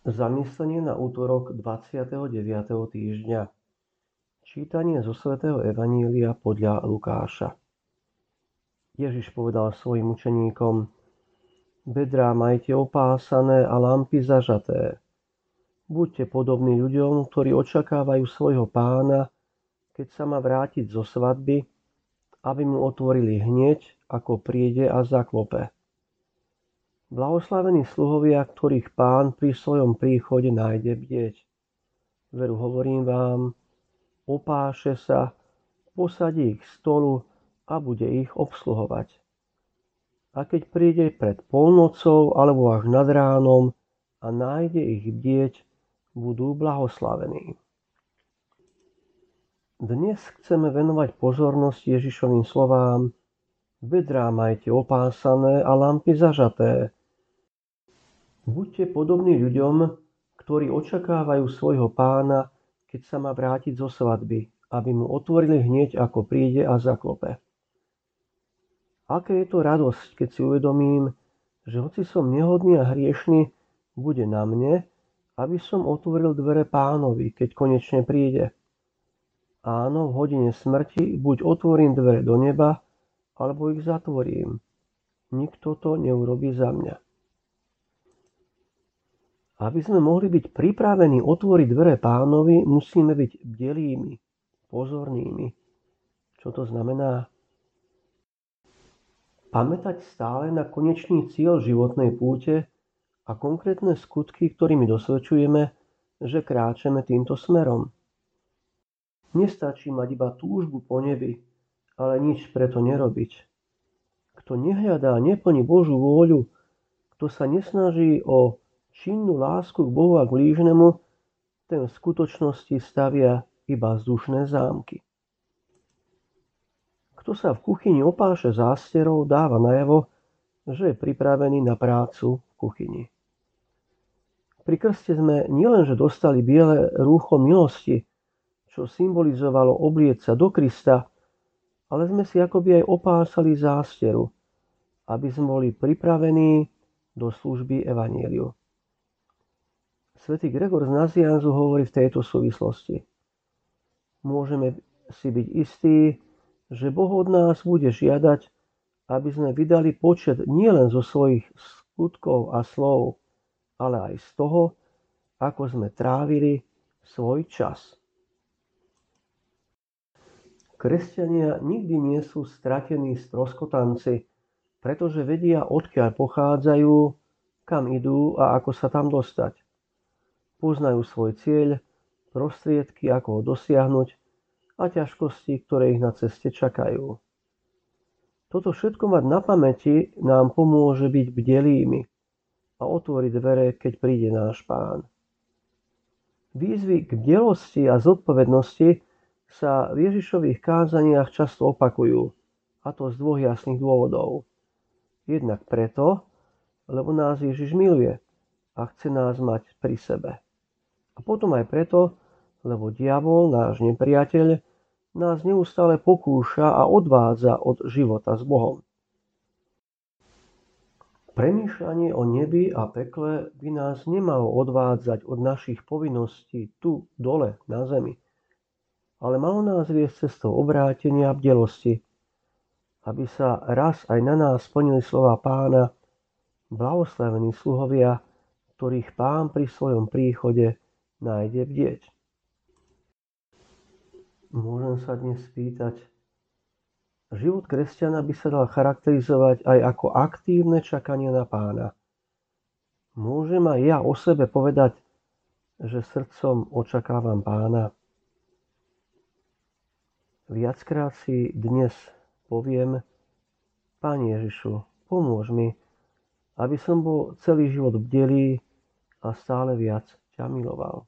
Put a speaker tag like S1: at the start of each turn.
S1: Zamyslenie na útorok 29. týždňa Čítanie zo svätého Evanília podľa Lukáša Ježiš povedal svojim učeníkom Bedrá majte opásané a lampy zažaté. Buďte podobní ľuďom, ktorí očakávajú svojho pána, keď sa má vrátiť zo svadby, aby mu otvorili hneď, ako príde a zaklope. Blahoslavení sluhovia, ktorých pán pri svojom príchode nájde bdieť. Veru hovorím vám, opáše sa, posadí ich stolu a bude ich obsluhovať. A keď príde pred polnocou alebo až nad ránom a nájde ich bdieť, budú blahoslavení. Dnes chceme venovať pozornosť Ježišovým slovám Vedrá majte opásané a lampy zažaté, Buďte podobní ľuďom, ktorí očakávajú svojho pána, keď sa má vrátiť zo svadby, aby mu otvorili hneď, ako príde a zaklope. Aké je to radosť, keď si uvedomím, že hoci som nehodný a hriešný, bude na mne, aby som otvoril dvere pánovi, keď konečne príde. Áno, v hodine smrti buď otvorím dvere do neba, alebo ich zatvorím. Nikto to neurobí za mňa. Aby sme mohli byť pripravení otvoriť dvere pánovi, musíme byť bdelými, pozornými. Čo to znamená? Pamätať stále na konečný cieľ životnej púte a konkrétne skutky, ktorými dosvedčujeme, že kráčame týmto smerom. Nestačí mať iba túžbu po nebi, ale nič preto nerobiť. Kto nehľadá, neplní Božú vôľu, kto sa nesnaží o činnú lásku k Bohu a k blížnemu, ten v skutočnosti stavia iba vzdušné zámky. Kto sa v kuchyni opáše zásterov, dáva najavo, že je pripravený na prácu v kuchyni. Pri krste sme nielenže dostali biele rúcho milosti, čo symbolizovalo oblieť sa do Krista, ale sme si akoby aj opásali zásteru, aby sme boli pripravení do služby Evangeliu. Svetý Gregor z Nazianzu hovorí v tejto súvislosti. Môžeme si byť istí, že Boh od nás bude žiadať, aby sme vydali počet nielen zo svojich skutkov a slov, ale aj z toho, ako sme trávili svoj čas. Kresťania nikdy nie sú stratení stroskotanci, pretože vedia, odkiaľ pochádzajú, kam idú a ako sa tam dostať. Poznajú svoj cieľ, prostriedky, ako ho dosiahnuť a ťažkosti, ktoré ich na ceste čakajú. Toto všetko mať na pamäti nám pomôže byť bdelými a otvoriť dvere, keď príde náš pán. Výzvy k bdelosti a zodpovednosti sa v Ježišových kázaniach často opakujú, a to z dvoch jasných dôvodov. Jednak preto, lebo nás Ježiš miluje a chce nás mať pri sebe. A potom aj preto, lebo diabol, náš nepriateľ, nás neustále pokúša a odvádza od života s Bohom. Premýšľanie o nebi a pekle by nás nemalo odvádzať od našich povinností tu, dole, na zemi, ale malo nás viesť cestou obrátenia a bdelosti, aby sa raz aj na nás splnili slova pána, blahoslavení sluhovia, ktorých pán pri svojom príchode nájde bdieť. Môžem sa dnes spýtať, život kresťana by sa dal charakterizovať aj ako aktívne čakanie na pána. Môžem aj ja o sebe povedať, že srdcom očakávam pána. Viackrát si dnes poviem, Pane Ježišu, pomôž mi, aby som bol celý život bdelý a stále viac ťa miloval.